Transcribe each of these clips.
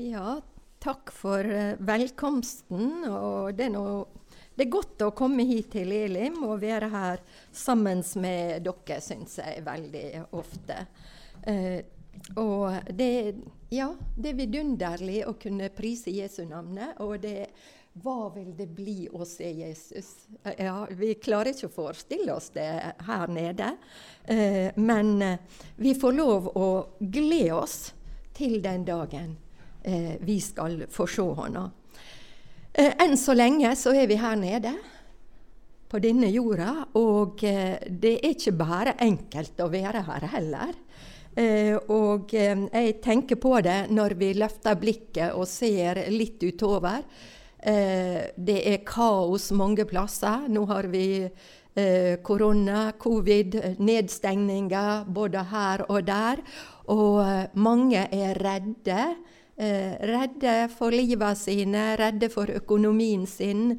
Ja, takk for eh, velkomsten. Og det er, noe, det er godt å komme hit til Elim og være her sammen med dere, syns jeg veldig ofte. Eh, og det, ja, det er vidunderlig å kunne prise Jesu navnet. Og det hva vil det bli å se Jesus? Eh, ja, vi klarer ikke å forestille oss det her nede. Eh, men eh, vi får lov å glede oss til den dagen eh, vi skal få se henne. Eh, enn så lenge så er vi her nede på denne jorda, og eh, det er ikke bare enkelt å være her heller. Eh, og eh, jeg tenker på det når vi løfter blikket og ser litt utover. Eh, det er kaos mange plasser. Nå har vi korona, covid, nedstengninger både her og der. Og mange er redde redde for livet sine, redde for økonomien sin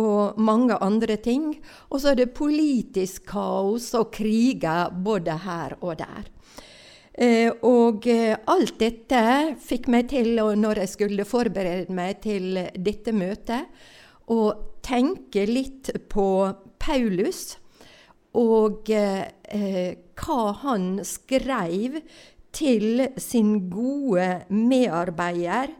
og mange andre ting. Og så er det politisk kaos og kriger både her og der. Eh, og eh, alt dette fikk meg til, når jeg skulle forberede meg til dette møtet, å tenke litt på Paulus og eh, hva han skrev til sin gode medarbeider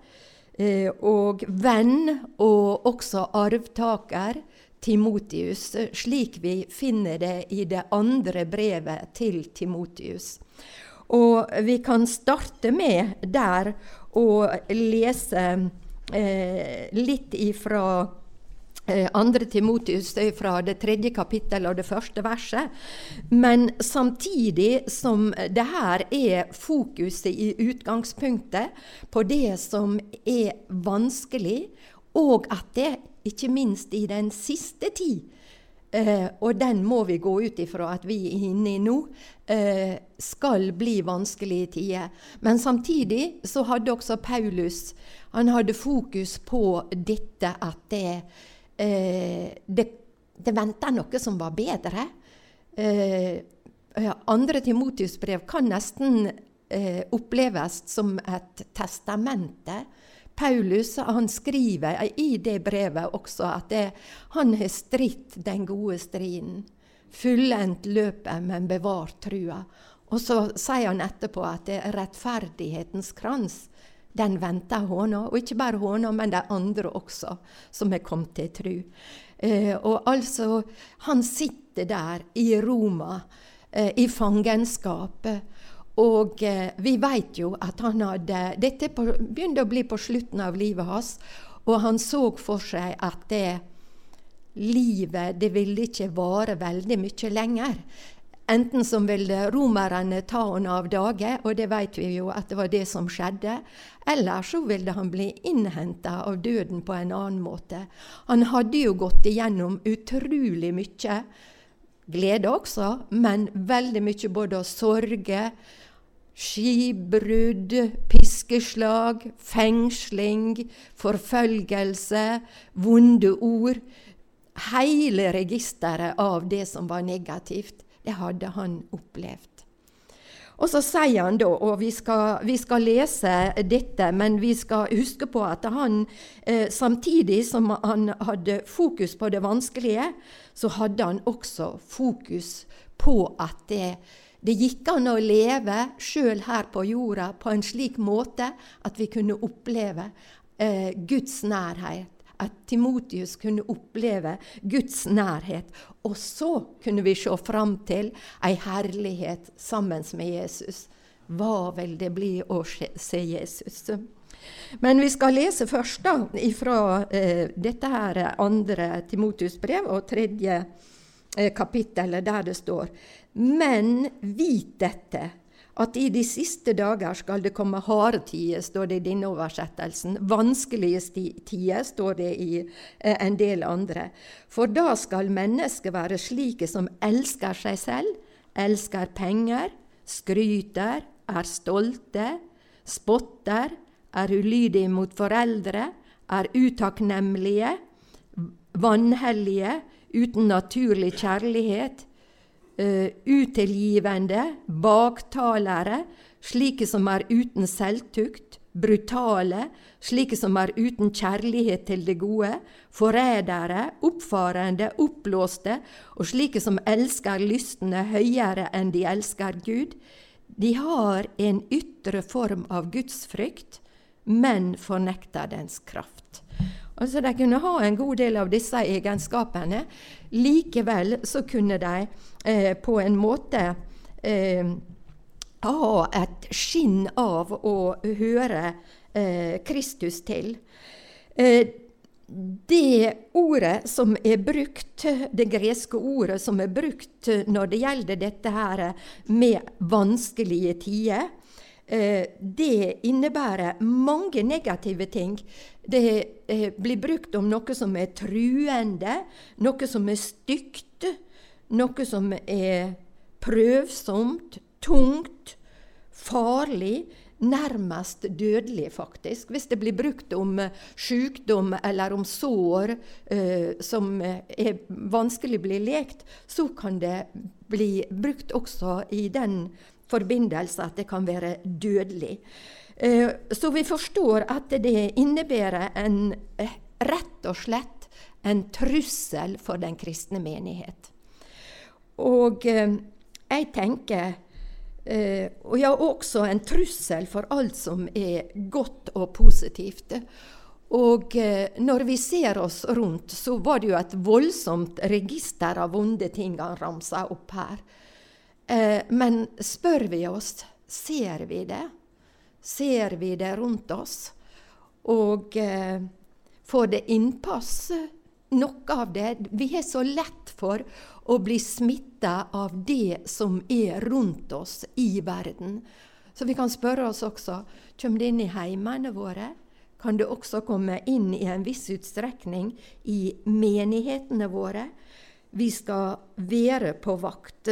eh, og venn, og også arvtaker, Timotius, slik vi finner det i det andre brevet til Timotius. Og vi kan starte med der å lese eh, litt ifra andre Timotius er fra det tredje kapittel og det første verset. Men samtidig som det her er fokuset i utgangspunktet på det som er vanskelig, og at det ikke minst i den siste tid eh, og den må vi gå ut ifra at vi er inne i nå, eh, skal bli vanskelige tider. Men samtidig så hadde også Paulus han hadde fokus på dette at det eh, det, det venta noe som var bedre. Eh, andre Timotius brev kan nesten eh, oppleves som et testamente. Paulus han skriver i det brevet også at det, han har stridt den gode striden. Fullendt løpet, men bevart trua. Og så sier han etterpå at det er rettferdighetens krans den venter håna. Og ikke bare håna, men de andre også, som er kommet til tru. Eh, og altså, han sitter der i Roma, eh, i fangenskapet. Og eh, vi vet jo at han hadde Dette på, begynte å bli på slutten av livet hans, og han så for seg at det livet det ville ikke vare veldig mye lenger. Enten som ville romerne ta han av dage, og det vet vi jo at det var det som skjedde, eller så ville han bli innhenta av døden på en annen måte. Han hadde jo gått igjennom utrolig mye glede også, men veldig mye både sorge, skibrudd, piskeslag, fengsling, forfølgelse, vonde ord. Hele registeret av det som var negativt. Det hadde han opplevd. Og så sier han da, og vi skal, vi skal, lese dette, men vi skal huske på at han eh, samtidig som han hadde fokus på det vanskelige, så hadde han også fokus på at det, det gikk an å leve sjøl her på jorda på en slik måte at vi kunne oppleve eh, Guds nærhet at Timotius kunne oppleve Guds nærhet. Og så kunne vi se fram til ei herlighet sammen med Jesus. Hva vil det bli å se Jesus? Men vi skal lese først da, fra eh, dette her andre Timotius brev og tredje eh, kapittel, der det står Men vit dette at i de siste dager skal det komme harde tider, står det i denne oversettelsen. Vanskelige tider, står det i eh, en del andre. For da skal mennesker være slike som elsker seg selv, elsker penger, skryter, er stolte, spotter, er ulydige mot foreldre, er utakknemlige, vanhellige, uten naturlig kjærlighet, uh, utilgivende, baktalere, slike som er uten selvtukt, brutale, slike som er uten kjærlighet til det gode, forrædere, oppfarende, oppblåste, og slike som elsker lystne høyere enn de elsker Gud. De har en ytre form av gudsfrykt, men fornekter dens kraft. Altså De kunne ha en god del av disse egenskapene. Likevel så kunne de eh, på en måte eh, ha et skinn av å høre eh, Kristus til. Eh, det ordet som er brukt, det greske ordet som er brukt når det gjelder dette her med vanskelige tider, det innebærer mange negative ting. Det eh, blir brukt om noe som er truende, noe som er stygt, noe som er prøvsomt, tungt, farlig, nærmest dødelig, faktisk. Hvis det blir brukt om uh, sykdom eller om sår eh, som er vanskelig blir lekt, så kan det bli brukt også i den forbindelse at det kan være dødelig. så vi forstår at det innebærer en, rett og slett en trussel for den kristne menighet. Og jeg tenker eh, Og ja, også en trussel for alt som er godt og positivt. Og eh, når vi ser oss rundt, så var det jo et voldsomt register av vonde ting han ramsa opp her. Eh, men spør vi oss, ser vi det? Ser vi det rundt oss? Og eh, får det innpass? Noe av det. Vi har så lett for å bli smitta av det som er rundt oss i verden. Så vi kan spørre oss også kommer det inn i heimene våre. Kan det også komme inn i en viss utstrekning i menighetene våre? Vi skal være på vakt.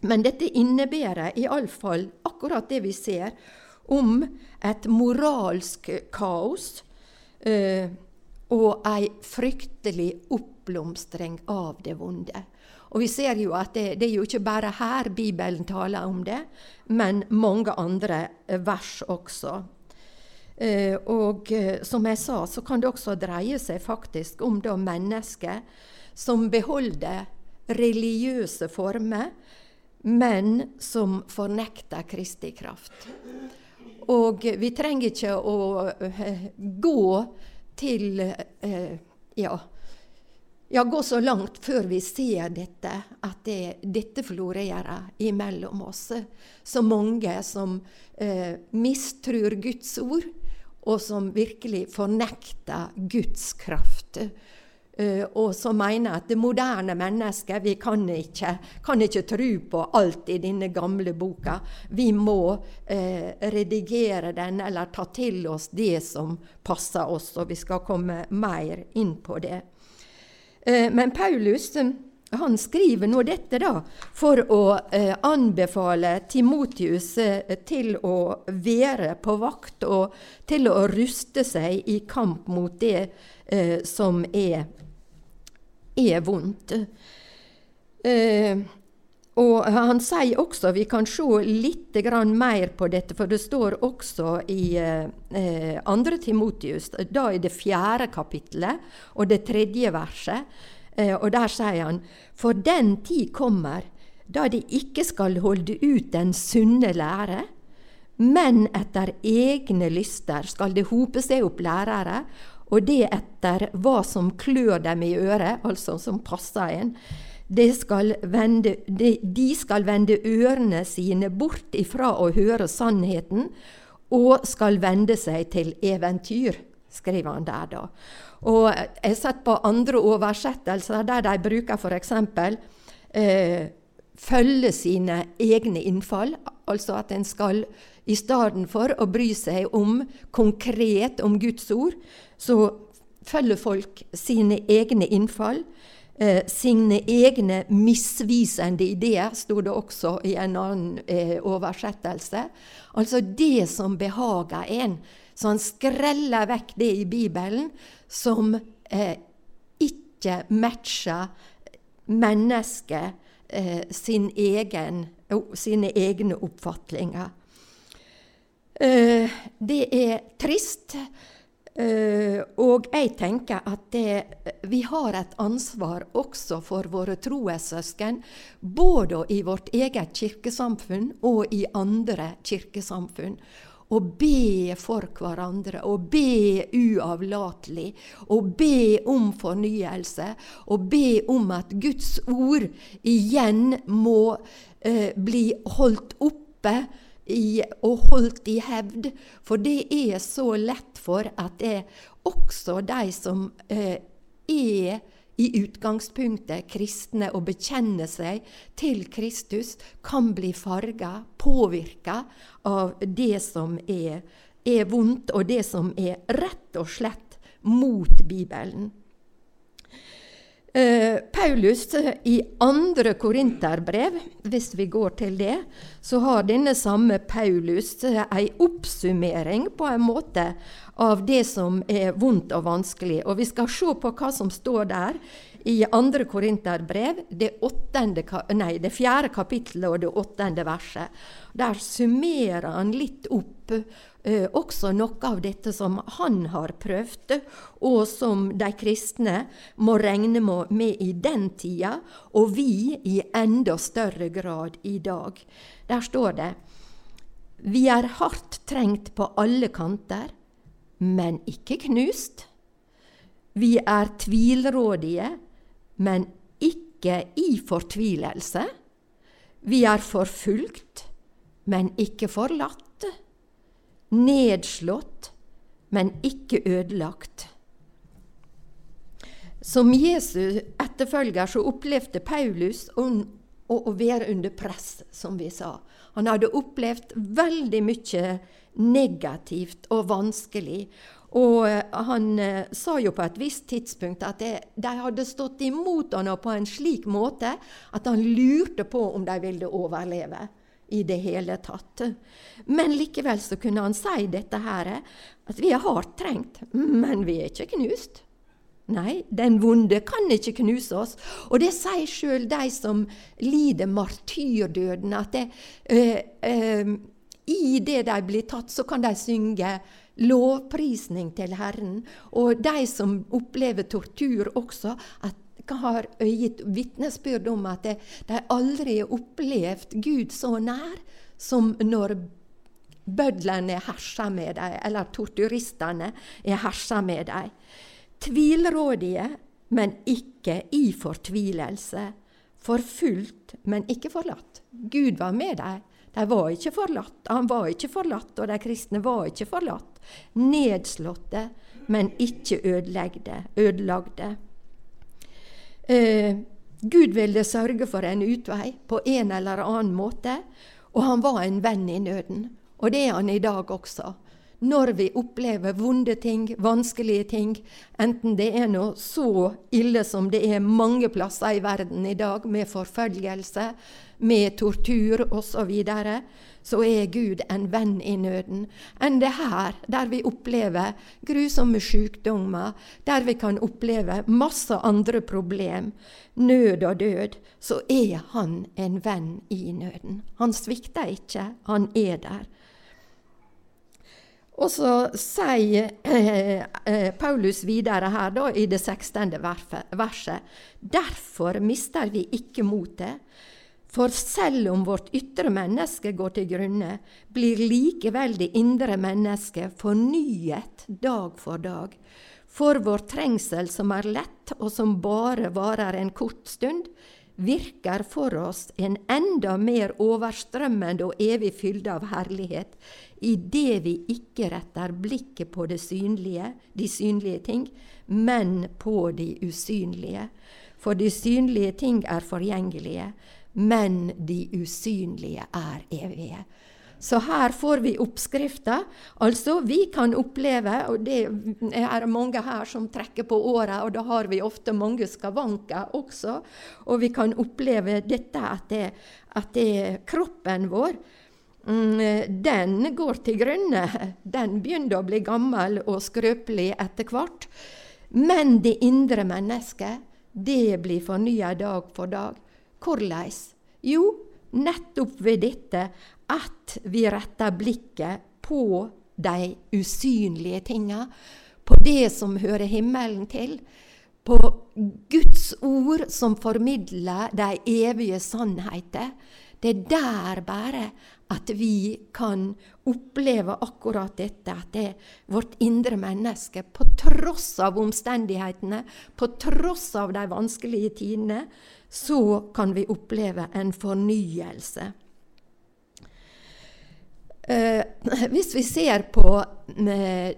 Men dette innebærer iallfall akkurat det vi ser om et moralsk kaos eh, og ei fryktelig oppblomstring av det vonde. Og vi ser jo at det, det, er jo ikke bare her Bibelen taler om det, men mange andre eh, vers også. Eh, og eh, som jeg sa, så kan det også dreie seg faktisk om da mennesker som beholder religiøse former, men som fornekter Kristi kraft. Og vi trenger ikke å gå til ja, ja, gå så langt før vi ser dette, at det, dette florerer imellom oss. Så mange som eh, mistrur Guds ord, og som virkelig fornekter Guds kraft. Uh, og som mener at det moderne mennesket vi kan ikke, kan ikke tro på alt i denne gamle boka. Vi må uh, redigere den eller ta til oss det som passer oss, og vi skal komme mer inn på det. Eh, men Paulus eh, han skriver nå dette da, for å eh, anbefale Timotius eh, til å være på vakt og til å ruste seg i kamp mot det eh, som er, er vondt. Eh, og Han sier også, vi kan se litt mer på dette, for det står også i eh, 2. Timotius, da i det fjerde kapittelet og det tredje verset. Eh, og der sier han For den tid kommer da de ikke skal holde ut den sunne lære, men etter egne lyster skal det hope seg opp lærere, og det etter hva som klør dem i øret, altså som passer en skal vende, de, de skal vende ørene sine bort ifra å høre sannheten, og skal vende seg til eventyr, skriver han der da. Og jeg har sett på andre oversettelser der de bruker f.eks. Eh, følge sine egne innfall, altså at en skal i stedet for å bry seg om konkret om Guds ord, så følger folk sine egne innfall eh, sine egne misvisende ideer, sto det også i en annen eh, oversettelse. Altså det som behager en. Så han skreller vekk det i Bibelen som eh, ikke matcher mennesket eh, sin egen, sine egne oppfatninger. Eh, det er trist. Uh, og jeg tenker at det, vi har et ansvar også for våre troessøsken, både i vårt eget kirkesamfunn og i andre kirkesamfunn. Å be for hverandre, og be uavlatelig, og be om fornyelse, og be om at Guds ord igjen må uh, bli holdt oppe i, og holdt i hevd. For det er så lett for at det også de som eh, er i utgangspunktet kristne og bekjenner seg til Kristus, kan bli farga, påvirka av det som er, er vondt, og det som er rett og slett mot Bibelen. Eh, Paulus eh, i andre korinterbrev, hvis vi går til det, så har denne samme Paulus eh, ei oppsummering på en måte av det som er vondt og vanskelig. Og vi skal se på hva som står der i 2. korinterbrev, det, det fjerde kapittelet og det åttende verset. Der summerer han litt opp eh, også noe av dette som han har prøvd, og som de kristne må regne med i den tida, og vi i enda større grad i dag. Der står det Vi er hardt trengt på alle kanter, men ikke knust. Vi er tvilrådige, men ikke i fortvilelse. Vi er forfulgt, men ikke forlatt nedslått, men ikke ødelagt. Som Jesu etterfølger så opplevde Paulus å, være under press, som vi sa. Han hadde opplevd veldig mye negativt og vanskelig. Og eh, han eh, sa jo på et visst tidspunkt at det, de hadde stått imot ham på en slik måte at han lurte på om de ville overleve i det hele tatt. Men likevel så kunne han si dette her, at vi er hardt trengt, men vi er ikke knust. Nei, den vonde kan ikke knuse oss. Og det sier sjøl de som lider martyrdøden, at det, øh, øh, i det de blir tatt, så kan de synge lovprisning til Herren. Og de som opplever tortur også, at har gitt vitnesbyrd om at de aldri har opplevd Gud så nær som når bødlene herser med dem, eller torturistene er hersa med dem. Tvilrådige, men ikke i fortvilelse. Forfulgt, men ikke forlatt. Gud var med dem. De var ikke forlatt. Han var ikke forlatt, og de kristne var ikke forlatt. Nedslåtte, men ikke ødelagde. ødelagde. Eh, Gud ville sørge for en utvei på en eller annen måte, og han var en venn i nøden. Og det er han i dag også. Når vi opplever vonde ting, vanskelige ting, enten det er noe så ille som det er mange plasser i verden i dag, med forfølgelse, med tortur osv., så, videre, så er Gud en venn i nøden. Enn det her, der vi opplever grusomme sykdommer, der vi kan oppleve masse andre problem, nød og død, så er han en venn i nøden. Han svikter ikke, han er der. Og så sier eh, eh, Paulus videre her da, i det 16. verset Derfor mister vi ikke motet. For selv om vårt ytre menneske går til grunne, blir likevel det indre mennesket fornyet dag for dag. For vår trengsel, som er lett og som bare varer en kort stund, virker for oss en enda mer overstrømmende og evig fylde av herlighet, i det vi ikke retter blikket på det synlige, de synlige ting, men på de usynlige. For de synlige ting er forgjengelige, men de usynlige er evige. Så her får vi oppskrifta. Altså, vi kan oppleve, og det er mange her som trekker på åra, og da har vi ofte mange skavanker også, og vi kan oppleve dette at, det, at det, kroppen vår den går til grunne. Den begynner å bli gammel og skrøpelig etter hvert. Men det indre mennesket, det blir fornya dag for dag. Hvordan? Jo, nettopp ved dette at vi retter blikket på de usynlige tinga, på det som hører himmelen til, på Guds ord som formidler de evige sannheter. Det er der bare at vi kan oppleve akkurat dette, at det er vårt indre menneske, på tross av omstendighetene, på tross av de vanskelige tidene, så kan vi oppleve en fornyelse. Eh, hvis vi ser på eh,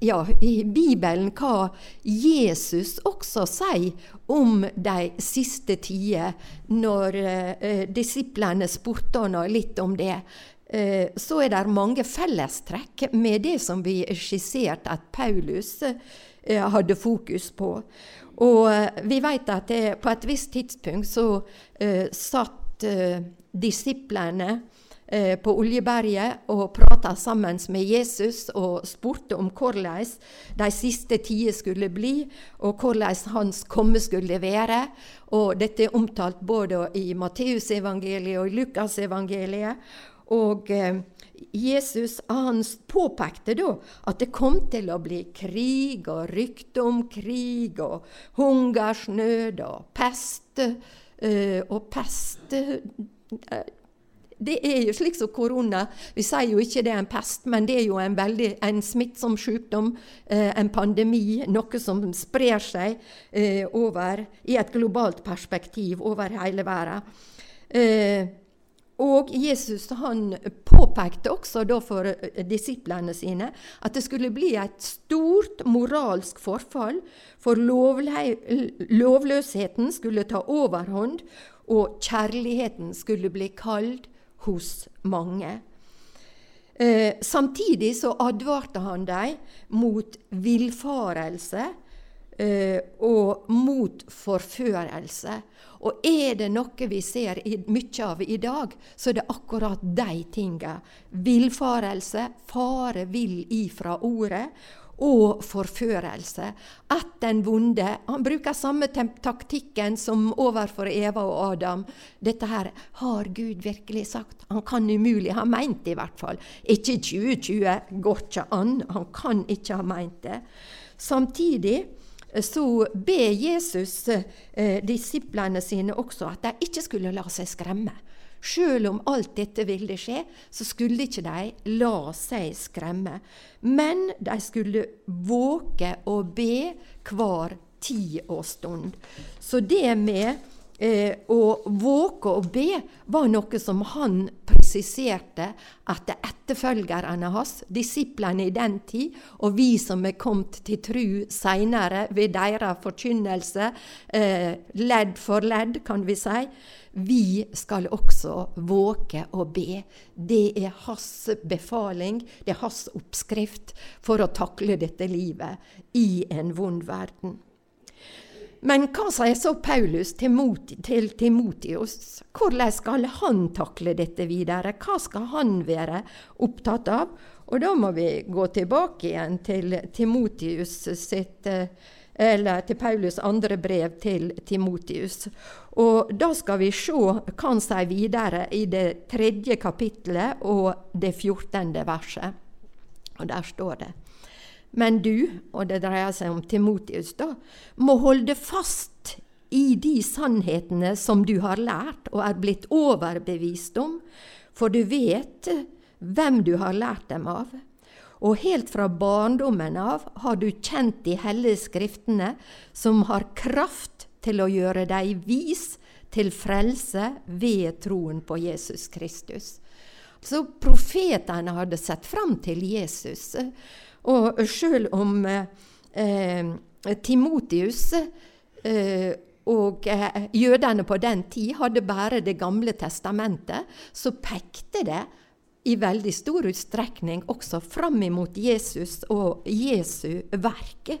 ja, i Bibelen hva Jesus også sier om de siste tider, når eh, disiplene spurte han litt om det, eh, så er det mange fellestrekk med det som vi skisserte at Paulus eh, hadde fokus på. Og eh, vi vet at det, på et visst tidspunkt så satt disiplene Eh, på Oljeberget og prata sammen med Jesus og spurte om hvordan de siste tider skulle bli, og hvordan hans komme skulle være. Og dette er omtalt både i Matteusevangeliet og i Lukasevangeliet. Og eh, Jesus han påpekte da at det kom til å bli krig og rykte om krig og hungersnød og pest. Eh, og pest det er jo slik som korona. Vi sier jo ikke det er en pest, men det er jo en, veldig, en smittsom sykdom, eh, en pandemi, noe som sprer seg eh, over, i et globalt perspektiv over hele verden. Eh, og Jesus han påpekte også for disiplene sine at det skulle bli et stort moralsk forfall, for lovløsheten skulle ta overhånd, og kjærligheten skulle bli kald hos mange. Eh, samtidig så advarte han dem mot villfarelse eh, og mot forførelse. Og er det noe vi ser i, mye av i dag, så er det akkurat de tinga. Villfarelse, fare vill ifra ordet, og forførelse. At den vonde Han bruker samme taktikken som overfor Eva og Adam. Dette her har Gud virkelig sagt. Han kan umulig ha meint det, i hvert fall. Ikke 2020 går ikke an. Han kan ikke ha meint det. Samtidig eh, så ber Jesus eh, disiplene sine også at de ikke skulle la seg skremme. Sjøl om alt dette ville skje, så skulle ikke de la seg skremme. Men de skulle våke og be hver tid og stund. Så det med eh, å våke og be var noe som han presiserte at etterfølgerne hans, disiplene i den tid, og vi som er kommet til tru seinere ved deres forkynnelse, eh, ledd for ledd, kan vi si, vi skal også våke og be. Det er hans befaling, det er hans oppskrift for å takle dette livet i en vond verden. Men hva sier så Paulus til, til Timotius? Hvordan skal han takle dette videre? Hva skal han være opptatt av? Og da må vi gå tilbake igjen til Timotius sitt eh, eller til Paulus andre brev til Timotius. Og da skal vi se hva han sier videre i det tredje kapittelet og det fjortende verset. Og der står det Men du, og det dreier seg om Timotius, da, må holde fast i de sannhetene som du har lært og er blitt overbevist om, for du vet hvem du har lært dem av og helt fra barndommen av har du kjent de hellige skriftene, som har kraft til å gjøre deg vis til frelse ved troen på Jesus Kristus. Så profetene hadde sett fram til Jesus. Og sjøl om eh, Timotius eh, og eh, jødene på den tid hadde bare Det gamle testamentet, så pekte det i veldig stor utstrekning også fram imot Jesus og Jesu verk.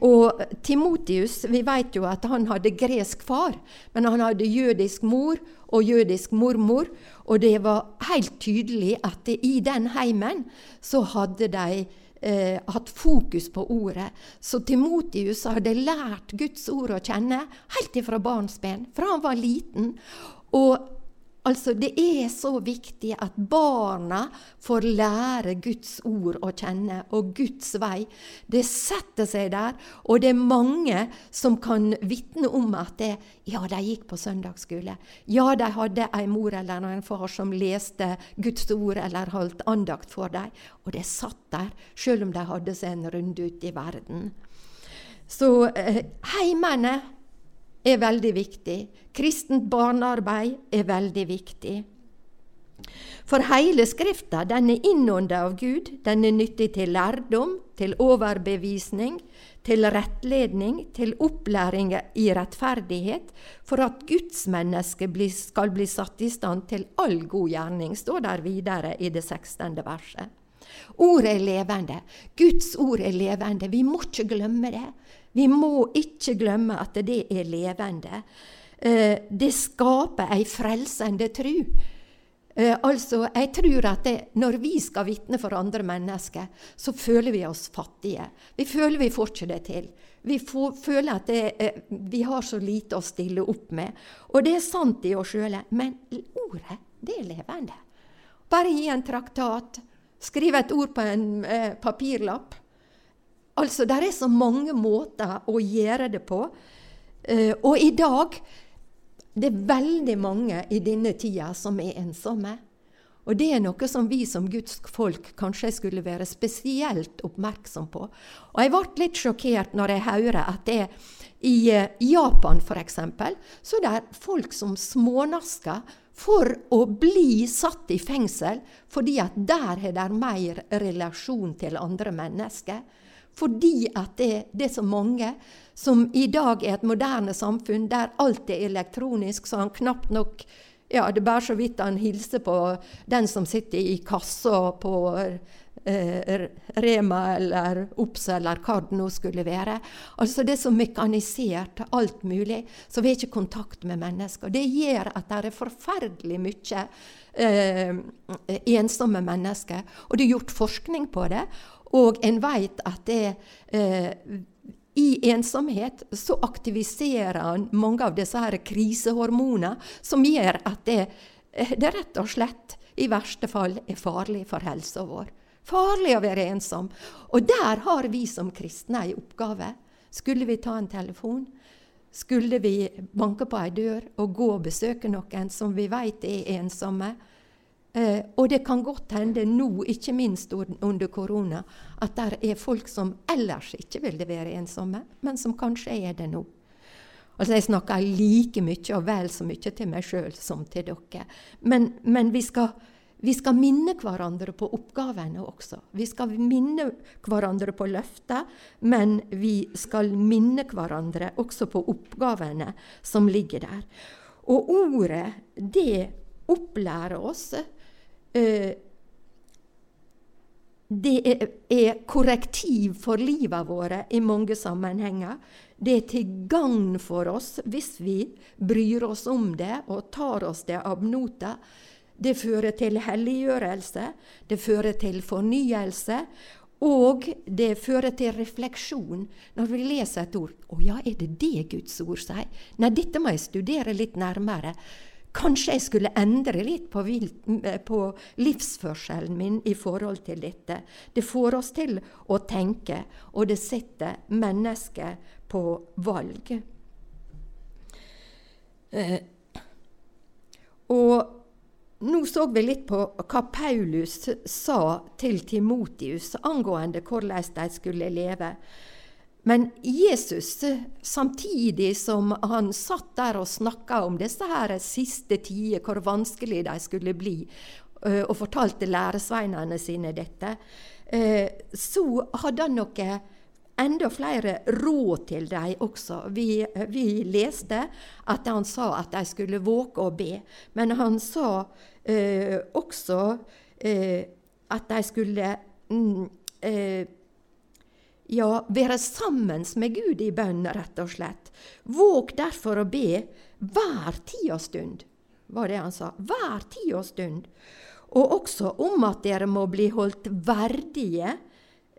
Og Timotius, vi vet jo at han hadde gresk far, men han hadde jødisk mor og jødisk mormor. Og det var helt tydelig at i den heimen så hadde de eh, hatt fokus på ordet. Så Timotius hadde lært Guds ord å kjenne helt ifra barnsben, fra han var liten. Og Altså, det er så viktig at barna får lære Guds ord å kjenne, og Guds vei. Det setter seg der, og det er mange som kan vitne om at det, ja, de gikk på søndagsskole. Ja, de hadde en mor eller en far som leste Guds ord eller holdt andakt for dem. Og det satt der, selv om de hadde seg en runde ute i verden. Så eh, heimene er veldig viktig. Kristent barnearbeid er veldig viktig. For hele Skrifta den er innånda av Gud. Den er nyttig til lærdom, til overbevisning, til rettledning, til opplæring i rettferdighet, for at gudsmennesket skal bli satt i stand til all god gjerning, står der videre i det 16. verset. Ordet er levende. Guds ord er levende. Vi må ikke glemme det. Vi må ikke glemme at det er levende. Eh, det skaper ei frelsende tru. Eh, altså, jeg tror at det, når vi skal vitne for andre mennesker, så føler vi oss fattige. Vi føler vi får ikke det til. Vi får, føler at det, eh, vi har så lite å stille opp med. Og det er sant i oss sjøle, men ordet, det er levende. Bare gi en traktat, skriv et ord på en eh, papirlapp, Altså, det er så mange måter å gjøre det på. Uh, og i dag det er veldig mange i denne tida som er ensomme. Og det er noe som vi som Guds folk kanskje skulle være spesielt oppmerksom på. Og jeg ble litt sjokkert når jeg hører at det i uh, Japan f.eks. så det er folk som smånasker for å bli satt i fengsel fordi at der har de mer relasjon til andre mennesker. Fordi at det, det, er så mange som i dag er et moderne samfunn der alt er elektronisk, så han knapt nok ja, Det er bare så vidt han hilser på den som sitter i kassa på eh, Rema eller Ops eller hva det nå skulle være. Altså Det er så mekanisert, alt mulig, så vi har ikke kontakt med mennesker. Det gjør at det er forferdelig mye eh, ensomme mennesker. Og det er gjort forskning på det. Og en vet at det, eh, i ensomhet så aktiviserer han mange av disse her krisehormonene som gjør at det, eh, det rett og slett i verste fall er farlig for helsa vår. Farlig å være ensom. Og der har vi som kristne ei oppgave. Skulle vi ta en telefon? Skulle vi banke på ei dør og gå og besøke noen som vi vet er ensomme? Eh, og det kan godt hende nå, ikke minst under korona, at det er folk som ellers ikke ville være ensomme, men som kanskje er det nå. Altså Jeg snakker like mye og vel så mye til meg sjøl som til dere. Men, men vi, skal, vi, skal, minne hverandre på oppgavene også. Vi skal minne hverandre på løfter, men vi skal minne hverandre også på oppgavene som ligger der. Og ordet, det opplærer oss det er, er, korrektiv for livet våre i mange sammenhenger. Det er til gagn for oss hvis vi bryr oss om det og tar oss det av nota. Det fører til helliggjørelse, det fører til fornyelse, og det fører til refleksjon når vi leser et ord. 'Å ja, er det det Guds ord sier?' Nei, dette må jeg studere litt nærmere. Kanskje jeg skulle endre litt på, på, livsførselen min i forhold til dette. Det får oss til å tenke, og det setter mennesket på valg. Eh, og nå så vi litt på hva Paulus sa til Timotius angående hvordan de skulle leve. Men Jesus, samtidig som han satt der og snakka om disse her siste tider, hvor vanskelig de skulle bli, og fortalte læresveinene sine dette, så hadde han noe enda flere råd til dem også. Vi, vi, leste at han sa at de skulle våke og be, men han sa eh, også eh, at de skulle mm, eh, ja, være sammen med Gud i bønn, rett og slett. Våg derfor å be hver tid og stund, var det han sa. Hver tid og stund. Og også om at dere må bli holdt verdige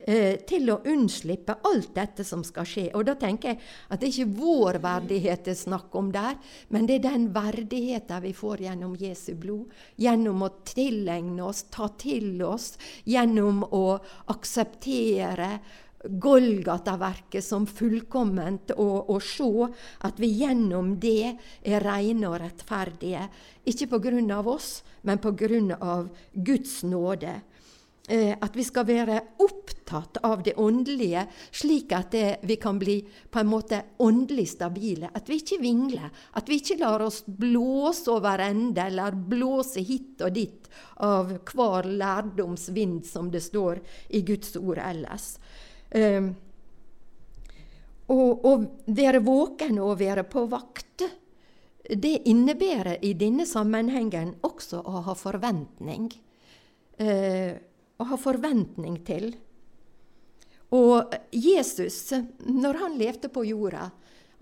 eh, til å unnslippe alt dette som skal skje. Og da tenker jeg at det er ikke vår verdighet det er snakk om der, men det er den verdigheten vi får gjennom Jesu blod. Gjennom å tilegne oss, ta til oss, gjennom å akseptere Golgata-verket som fullkomment, og, og se at vi gjennom det er rene og rettferdige. Ikke av oss, men av Guds nåde. Eh, at vi skal være opptatt av det åndelige, slik at det, vi kan bli på en måte åndelig stabile. At vi ikke vingler. At vi ikke lar oss blåse over ende eller blåse hit og dit av hver lærdomsvind, som det står i Guds ord ellers. Um, å være våken og være på vakt, det innebærer i denne sammenhengen også å ha forventning. Uh, å ha forventning til. Og Jesus, når han levde på jorda,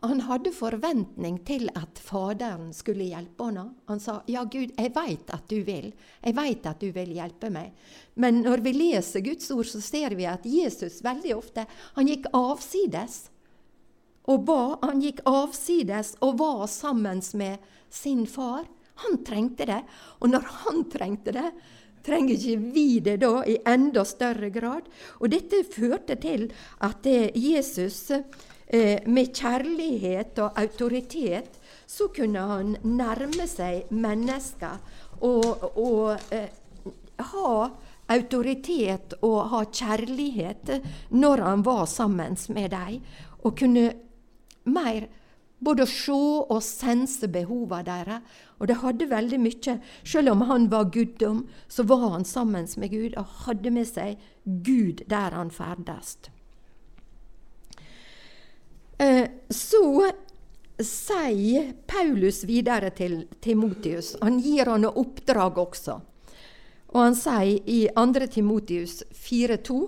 han hadde forventning til at Faderen skulle hjelpe ham. Han sa, 'Ja, Gud, jeg veit at du vil. Jeg veit at du vil hjelpe meg.' Men når vi leser Guds ord, så ser vi at Jesus veldig ofte han gikk avsides og ba. Han gikk avsides og var sammen med sin far. Han trengte det. Og når han trengte det, Trenger ikke vi det da i enda større grad? Og dette førte til at Jesus eh, med kjærlighet og autoritet så kunne han nærme seg mennesker og, og eh, ha autoritet og ha kjærlighet når han var sammen med dem, og kunne mer både se og sense behovene deres. Og det hadde veldig mye Selv om han var guddom, så var han sammen med Gud og hadde med seg Gud der han ferdes. Eh, så sier Paulus videre til Timotius Han gir han oppdrag også. Og han sier i 2. Timotius 4,2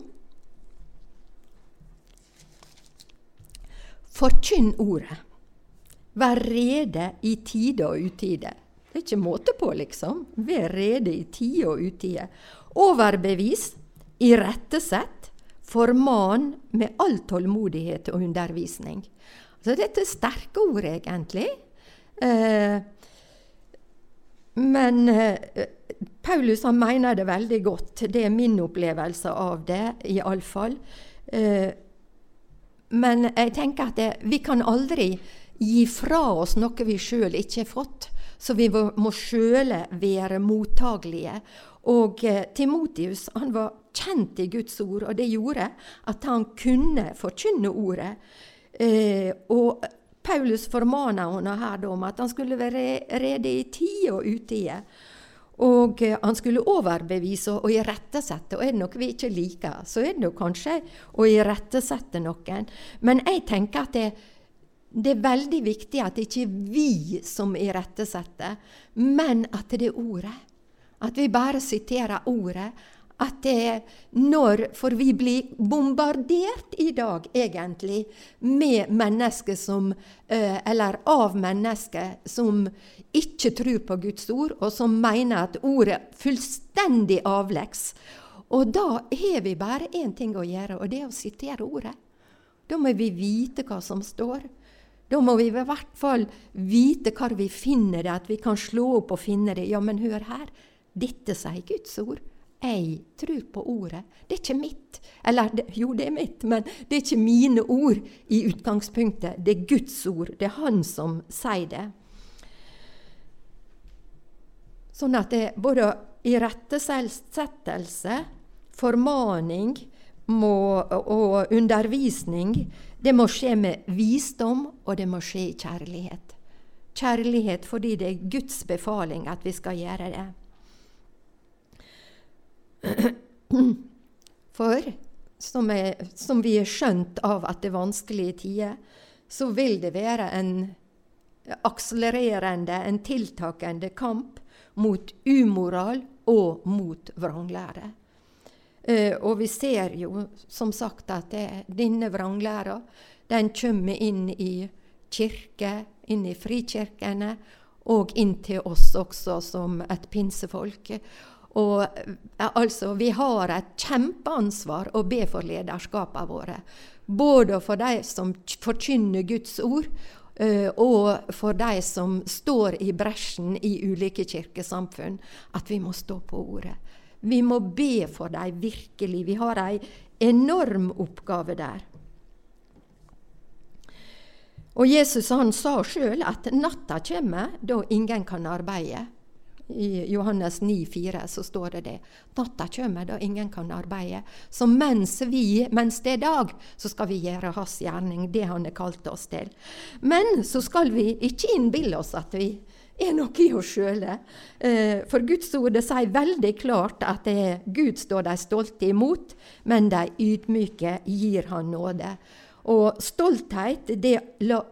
Forkynn ordet. Vær rede i tide og utide. Det er ikke måte på, liksom. Vær rede i tide og utide. Overbevis, irettesett, forman med all tålmodighet og undervisning. Så dette er sterke ord, egentlig. Eh, men eh, Paulus han mener det veldig godt. Det er min opplevelse av det, iallfall. Eh, men jeg tenker at det, vi kan aldri gi fra oss noe vi sjøl ikke har fått. Så vi må sjøle være mottagelige. Og eh, Timotius han var kjent i Guds ord, og det gjorde at han kunne forkynne ordet. Eh, og Paulus formana henne her om at han skulle være rede i tide og utide. Og eh, han skulle overbevise og irettesette. Og er det noe vi ikke liker, så er det jo kanskje å irettesette noen. Men jeg tenker at det, det er veldig viktig at det ikke er vi som irettesetter, men at det er ordet. At vi bare siterer ordet. At det når For vi blir bombardert i dag, egentlig, med mennesker som eh, Eller av mennesker som ikke tror på Guds ord, og som mener at ordet fullstendig avleggs. Og da har vi bare én ting å gjøre, og det er å sitere ordet. Da må vi vite hva som står. Da må vi i hvert fall vite hvor vi finner det, at vi kan slå opp og finne det. Ja, men hør her, dette sier Guds ord. Jeg tror på ordet. Det er ikke mitt. Eller jo, det er mitt, men det er ikke mine ord i utgangspunktet. Det er Guds ord. Det er Han som sier det. Sånn at det både irettesettelse, formaning må, og undervisning det må skje med visdom, og det må skje i kjærlighet. Kjærlighet fordi det er Guds befaling at vi skal gjøre det. For som, er, som vi er skjønt av at det er vanskelige tider, så vil det være en akselererende, en tiltakende kamp mot umoral og mot vranglære. Uh, og vi ser jo som sagt at denne vranglæra den kommer inn i kirke, inn i frikirkene, og inn til oss også som et pinsefolk. Og eh, altså, vi har et kjempeansvar å be for lederskapene våre. Både for de som forkynner Guds ord, uh, og for de som står i bresjen i ulike kirkesamfunn. At vi må stå på ordet. Vi må be for dem virkelig. Vi har ei enorm oppgave der. Og Jesus han sa sjøl at natta kommer da ingen kan arbeide. I Johannes 9, 4 så står det det. Natta kommer da ingen kan arbeide. Så mens vi, mens det er dag, så skal vi gjøre hans gjerning, det han har kalt oss til. Men så skal vi ikke innbille oss at vi er noe i oss sjøle. Eh, for Guds ord sier veldig klart at det Gud står de stolte imot, men de ydmyke gir han nåde. Og stolthet det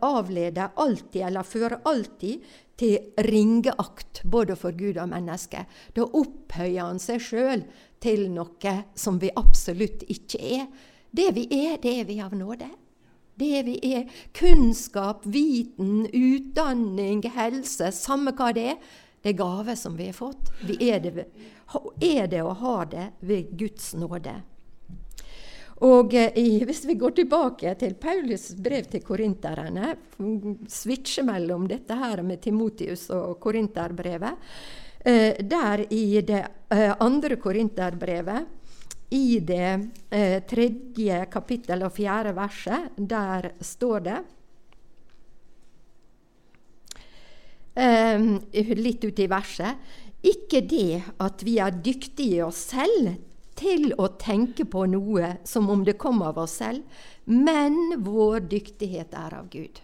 avleder alltid, eller fører alltid, til ringeakt, både for Gud og mennesket. Da opphøyer han seg sjøl til noe som vi absolutt ikke er. Det vi er, det er vi av nåde. Det vi er. Kunnskap, viten, utdanning, helse, samme hva det er. Det er gave som vi har fått. Vi er det, er det og har det ved Guds nåde. Og i, Hvis vi går tilbake til Paulus brev til korinterne, switcher mellom dette her med Timotius og korinterbrevet, eh, der i det eh, andre korinterbrevet, i det eh, tredje kapittel og fjerde verset, der står det eh, Litt ute i verset Ikke det at vi er dyktige i oss selv til å tenke på noe som om det kom av oss selv, men vår dyktighet er av Gud.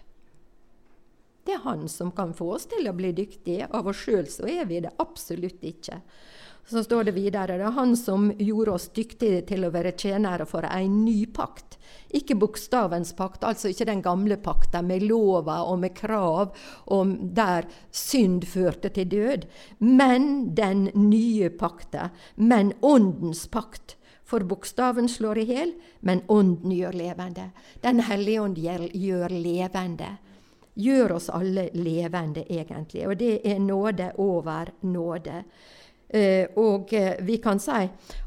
Det er Han som kan få oss til å bli dyktige. Av oss sjøl så er vi det absolutt ikke. Så står det videre det er Han som gjorde oss dyktige til å være tjenere for en ny pakt. Ikke bokstavens pakt, altså ikke den gamle pakta med lover og med krav, om der synd førte til død, men den nye pakta, men åndens pakt. For bokstaven slår i hjel, men ånden gjør levende. Den hellige ånd gjør levende. Gjør oss alle levende, egentlig. Og det er nåde over nåde. Eh, og eh, vi kan si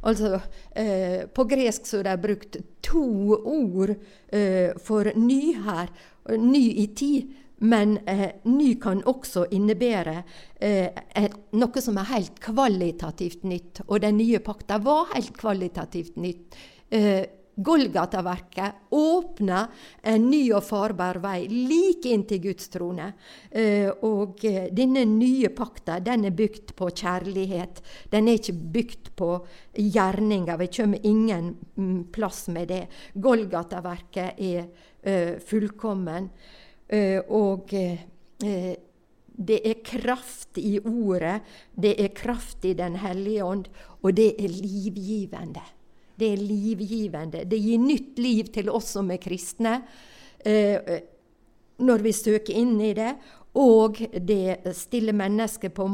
altså eh, På gresk så er det brukt to ord eh, for ny her. Ny i tid. Men eh, ny kan også innebære eh, noe som er helt kvalitativt nytt. Og den nye pakta var helt kvalitativt nytt. Golgata-verket åpner en ny og farbar vei like inn til Guds trone. Uh, og uh, denne nye pakta den er bygd på kjærlighet. Den er ikke bygd på gjerninger. Vi kommer ingen mm, plass med det. Golgata-verket er uh, fullkommen. og det er kraft i ordet, det er kraft i Den hellige ånd, og det er livgivende. Det er livgivende. Det gir nytt liv til oss som er kristne, eh, når vi søker inn i det. Og det stiller mennesker på,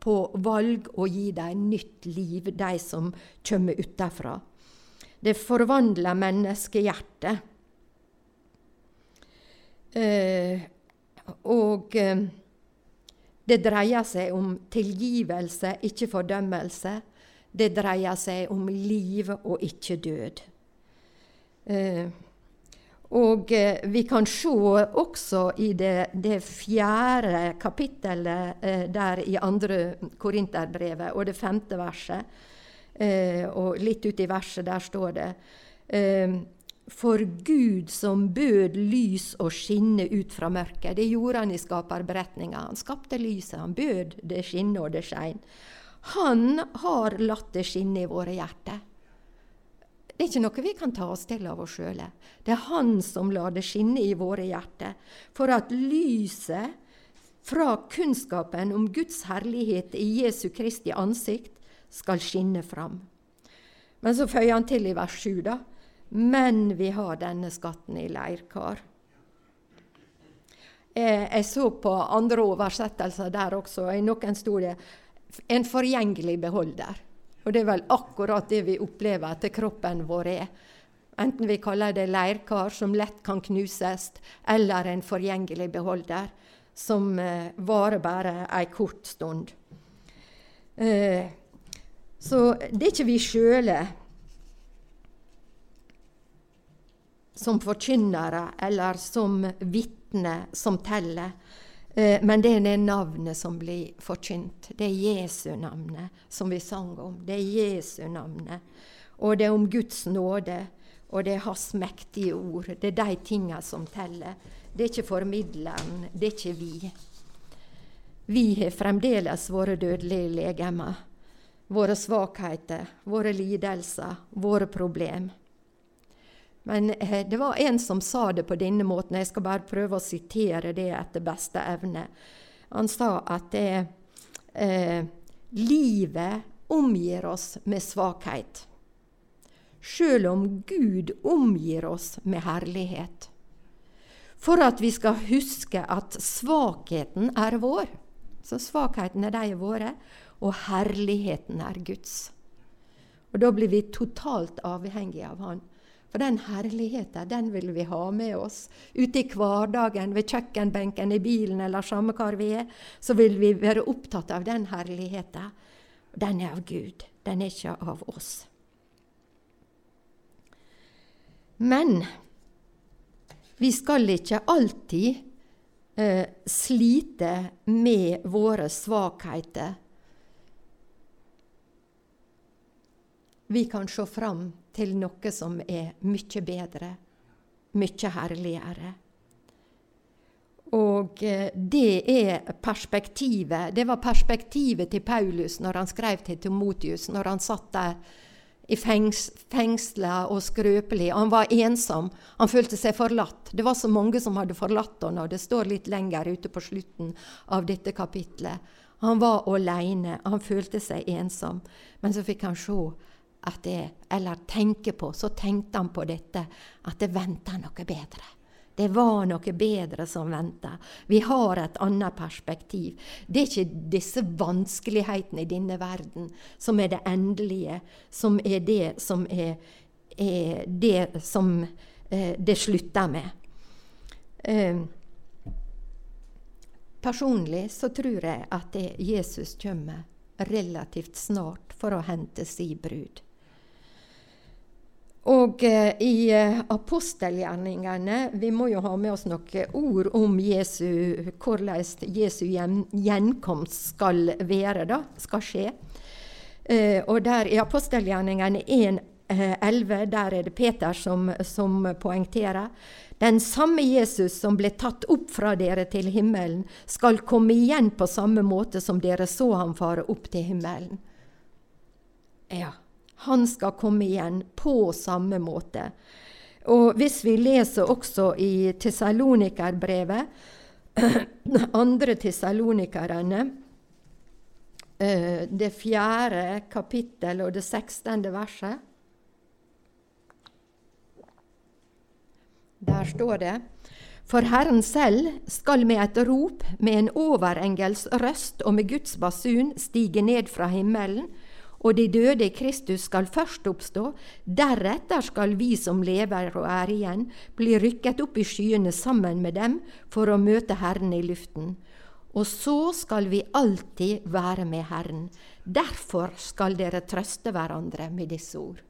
på valg og gir dem nytt liv, de som kommer utenfra. Det forvandler menneskehjertet. Eh, og eh, det dreier seg om tilgivelse, ikke fordømmelse. Det dreier seg om liv og ikke død. Eh, og eh, vi kan se også i det, det fjerde kapittelet eh, der i andre Korinterbrevet, og det femte verset, eh, og litt ute i verset, der står det eh, For Gud som bød lys å skinne ut fra mørket. Det gjorde han i skaperberetninga. Han skapte lyset, han bød det skinne, og det skein. Han har latt det skinne i våre hjerter. Det er ikke noe vi kan ta oss til av oss sjøle. Det er Han som lar det skinne i våre hjerter, for at lyset fra kunnskapen om Guds herlighet i Jesu Kristi ansikt skal skinne fram. Men så føyer han til i vers 7, da. Men vi har denne skatten i leirkar. Eh, jeg så på andre oversettelser der også. I noen sto det en forgjengelig beholder. Og det er vel akkurat det vi opplever at kroppen vår er. Enten vi kaller det leirkar som lett kan knuses, eller en forgjengelig beholder som eh, varer bare ei kort stund. Eh, Så det er ikke vi sjøle som forkynnere eller som vitner som teller. Eh, men det er det navnet som blir forkynt. Det er Jesu navnet som vi sang om. Det er Jesu navnet. Og det er om Guds nåde, og det er Hans mektige ord. Det er de tinga som teller. Det er ikke formidleren, det er ikke vi. Vi har fremdeles våre dødelige legemer våre svakheter, våre lidelser, våre problem. Men eh, det var en som sa det på denne måten, jeg skal bare prøve å sitere det etter beste evne. Han sa at det, eh, livet omgir oss med svakhet, sjøl om Gud omgir oss med herlighet. For at vi skal huske at svakheten er vår. Så svakheten er de våre, og herligheten er Guds. Og Da blir vi totalt avhengige av Han. For den herligheten den vil vi ha med oss ute i hverdagen, ved kjøkkenbenken, i bilen eller samme hvor vi er. Så vil vi være opptatt av den herligheten. Den er av Gud, den er ikke av oss. Men vi skal ikke alltid eh, slite med våre svakheter vi kan se fram til noe som er mye bedre, mye herligere. Og eh, det er perspektivet. Det var perspektivet til Paulus når han skrev til Timotius, når han satt der i fengs, fengsla og skrøpelig. Han var ensom. Han følte seg forlatt. Det var så mange som hadde forlatt ham, og det står litt lenger ute på slutten av dette kapitlet. Han var aleine. Han følte seg ensom. Men så fikk han se at det, eller tenker på, så tenkte han på dette, at det venta noe bedre. Det var noe bedre som venta. Vi har et annet perspektiv. Det er ikke disse vanskelighetene i denne verden som er det endelige, som er det som er, er det som eh, det slutter med. Eh, personlig så tror jeg at Jesus kommer relativt snart for å hente si brud. Og eh, i eh, apostelgjerningene Vi må jo ha med oss noen ord om Jesu, hvordan Jesu gjenkomst skal være, da, skal skje. Eh, og der i apostelgjerningene 1.11, eh, der er det Peter som, som poengterer. Den samme Jesus som ble tatt opp fra dere til himmelen, skal komme igjen på samme måte som dere så ham fare opp til himmelen. Ja. Han skal komme igjen på samme måte. Og hvis vi leser også i Tessalonikerbrevet, andre tesalonikerne, eh, det fjerde kapittel og det sekstende verset Der står det For Herren selv skal med et rop, med en overengels røst og med Guds basun stige ned fra himmelen, og de døde i Kristus skal først oppstå, deretter skal vi som lever og er igjen, bli rykket opp i skyene sammen med dem for å møte Herren i luften. Og så skal vi alltid være med Herren. Derfor skal dere trøste hverandre med disse ord.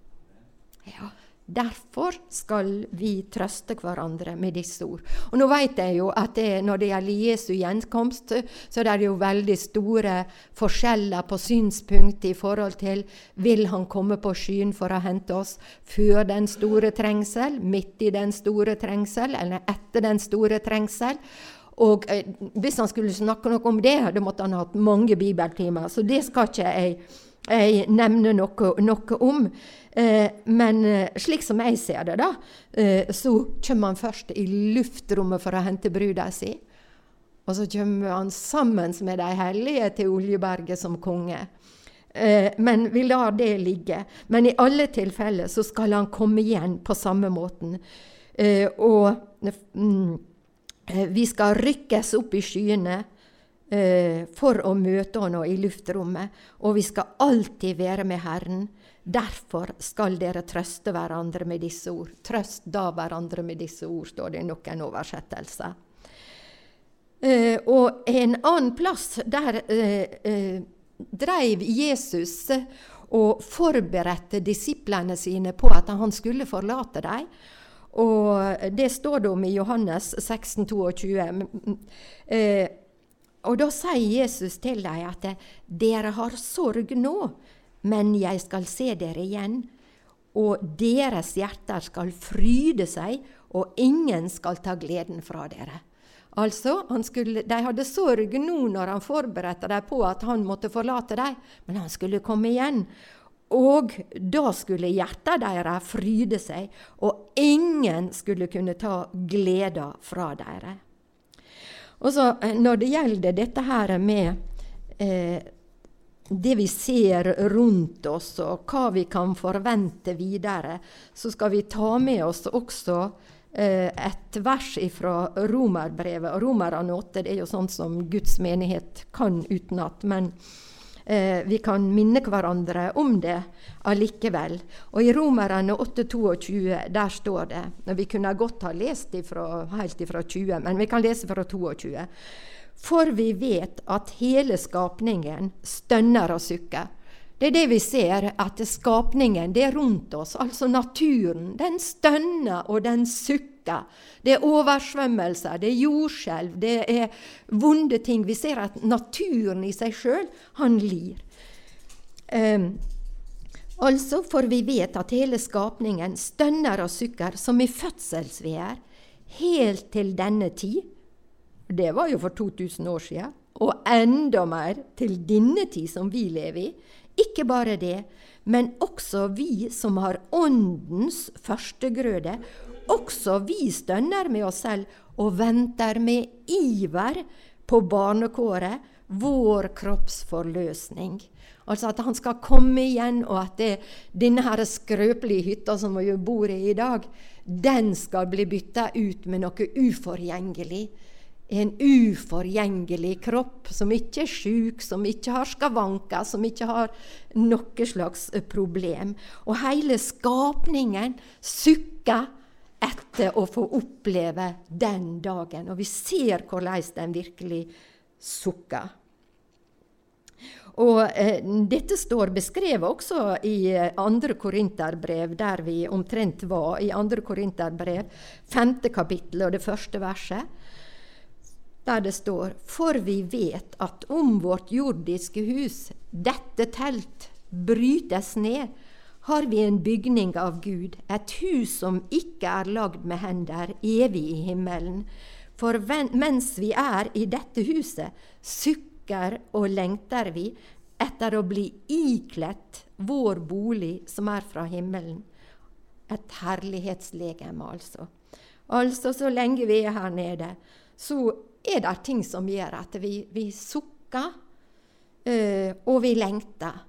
Ja, Derfor skal vi trøste hverandre med disse ord. Og Nå vet jeg jo at det, når det gjelder Jesu gjenkomst, så er det jo veldig store forskjeller på synspunkt i forhold til vil han komme på skyen for å hente oss før den store trengsel, midt i den store trengsel, eller etter den store trengsel. Og eh, Hvis han skulle snakke noe om det, da måtte han ha hatt mange bibeltimer. Så det skal ikke jeg, jeg nevne noe, noe om. Eh, men eh, slik som jeg ser det, da, eh, så kommer han først i luftrommet for å hente bruda si. Og så kommer han sammen med de hellige til Oljeberget som konge. Men vi lar det ligge. Men i alle tilfeller så skal han komme igjen på samme måten. Og mm, vi skal rykkes opp i skyene for å møte han i luftrommet. Og vi skal alltid være med Herren. Derfor skal dere trøste hverandre med disse ord. Trøst da hverandre med disse ord, står det i noen oversettelser. Eh, og en annen plass, der eh, eh, dreiv Jesus og forberedte disiplene sine på at han skulle forlate dem. Og det står det om i Johannes 16, 22. Eh, og da sier Jesus til dem at dere har sorg nå, men jeg skal se dere igjen. Og deres hjerter skal fryde seg, og ingen skal ta gleden fra dere. Altså, skulle, De hadde sorg nå når han forberedte dem på at han måtte forlate dem, men han skulle komme igjen. Og da skulle hjertet deres fryde seg, og ingen skulle kunne ta gleda fra dere. Og så eh, Når det gjelder dette her med eh, det vi ser rundt oss, og hva vi kan forvente videre, så skal vi ta med oss også eh, et vers fra Romerbrevet. Romerne 8 det er jo sånn som Guds menighet kan utenat. Men eh, vi kan minne hverandre om det allikevel. Og i Romerne 8,22 der står det Vi kunne godt ha lest ifra, helt ifra 20, men vi kan lese fra 22. For vi vet at hele skapningen stønner og sukker. Det er det vi ser, at skapningen, det er rundt oss, altså naturen, den stønner og den sukker. Det er oversvømmelser, det er jordskjelv, det er vonde ting. Vi ser at naturen i seg sjøl, han lir. Um, altså, for vi vet at hele skapningen stønner og sukker som i fødselsvær, helt til denne tid. Det var jo for 2000 år siden. Og enda mer til denne tid som vi lever i. Ikke bare det, men også vi som har Åndens førstegrøde, også vi stønner med oss selv og venter med iver på barnekåret, vår kroppsforløsning. Altså at han skal komme igjen, og at denne skrøpelige hytta som vi bor i i dag, den skal bli bytta ut med noe uforgjengelig en uforgjengelig kropp som ikke er sjuk, som ikke har skavanker, som ikke har noe slags eh, problem. Og hele skapningen sukker etter å få oppleve den dagen. Og vi ser hvordan den virkelig sukker. Og eh, Dette står beskrevet også i eh, andre korinterbrev, der vi omtrent var. I andre korinterbrev, femte kapittel og det første verset der det står For vi vet at om vårt jordiske hus, dette telt, brytes ned, har vi en bygning av Gud, et hus som ikke er lagd med hender, evig i himmelen. For mens vi er i dette huset, sukker og lengter vi etter å bli ikledt vår bolig som er fra himmelen. Et herlighetslegeme, altså. Altså, så lenge vi er her nede, så er det ting som gjør at vi, vi sukker, uh, og vi lengter.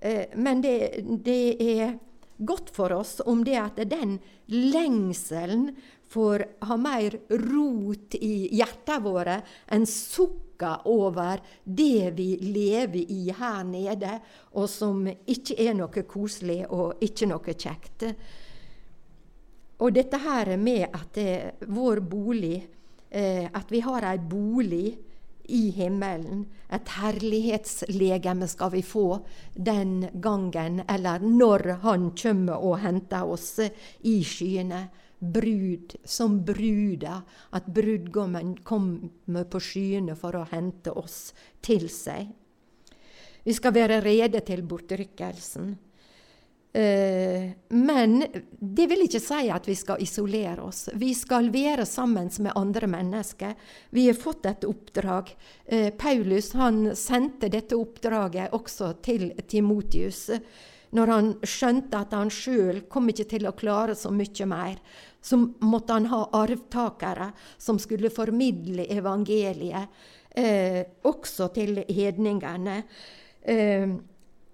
Uh, men det, det, er godt for oss om det at den lengselen får ha mer rot i hjertene våre enn sukker over det vi lever i her nede, og som ikke er noe koselig og ikke noe kjekt. Og dette her med at det, vår bolig eh, at vi har ei bolig i himmelen. Et herlighetslegeme skal vi få den gangen, eller når Han kommer og henter oss i skyene. Brud som bruda, at brudgommen kommer på skyene for å hente oss til seg. Vi skal være rede til bortrykkelsen. Eh, men det vil ikke si at vi skal isolere oss. Vi skal være sammen med andre mennesker. Vi har fått et oppdrag. Eh, Paulus han sendte dette oppdraget også til Timotius. Når han skjønte at han sjøl kom ikke til å klare så mye mer, så måtte han ha arvtakere som skulle formidle evangeliet, eh, også til hedningene. Eh,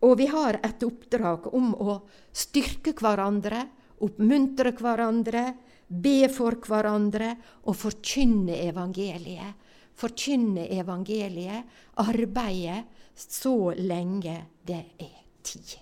og vi har et oppdrag om å styrke hverandre, oppmuntre hverandre, be for hverandre og forkynne evangeliet. Forkynne evangeliet, arbeide så lenge det er tid.